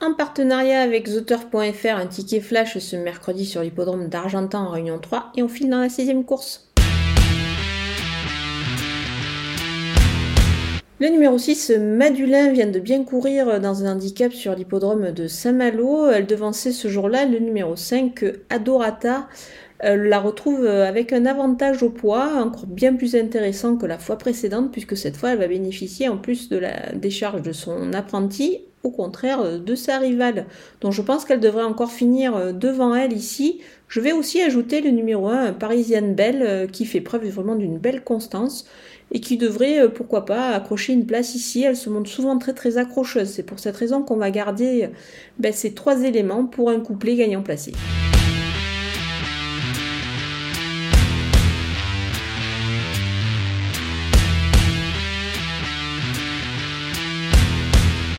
En partenariat avec TheTurf.fr, un ticket flash ce mercredi sur l'hippodrome d'Argentan en Réunion 3 et on file dans la sixième course. Le numéro 6, Madulin, vient de bien courir dans un handicap sur l'hippodrome de Saint-Malo. Elle devançait ce jour-là le numéro 5, Adorata. Elle la retrouve avec un avantage au poids, encore bien plus intéressant que la fois précédente, puisque cette fois elle va bénéficier en plus de la décharge de son apprenti, au contraire de sa rivale. Donc je pense qu'elle devrait encore finir devant elle ici. Je vais aussi ajouter le numéro 1, Parisienne Belle, qui fait preuve vraiment d'une belle constance et qui devrait, euh, pourquoi pas, accrocher une place ici. Elle se montre souvent très très accrocheuse. C'est pour cette raison qu'on va garder ben, ces trois éléments pour un couplet gagnant placé.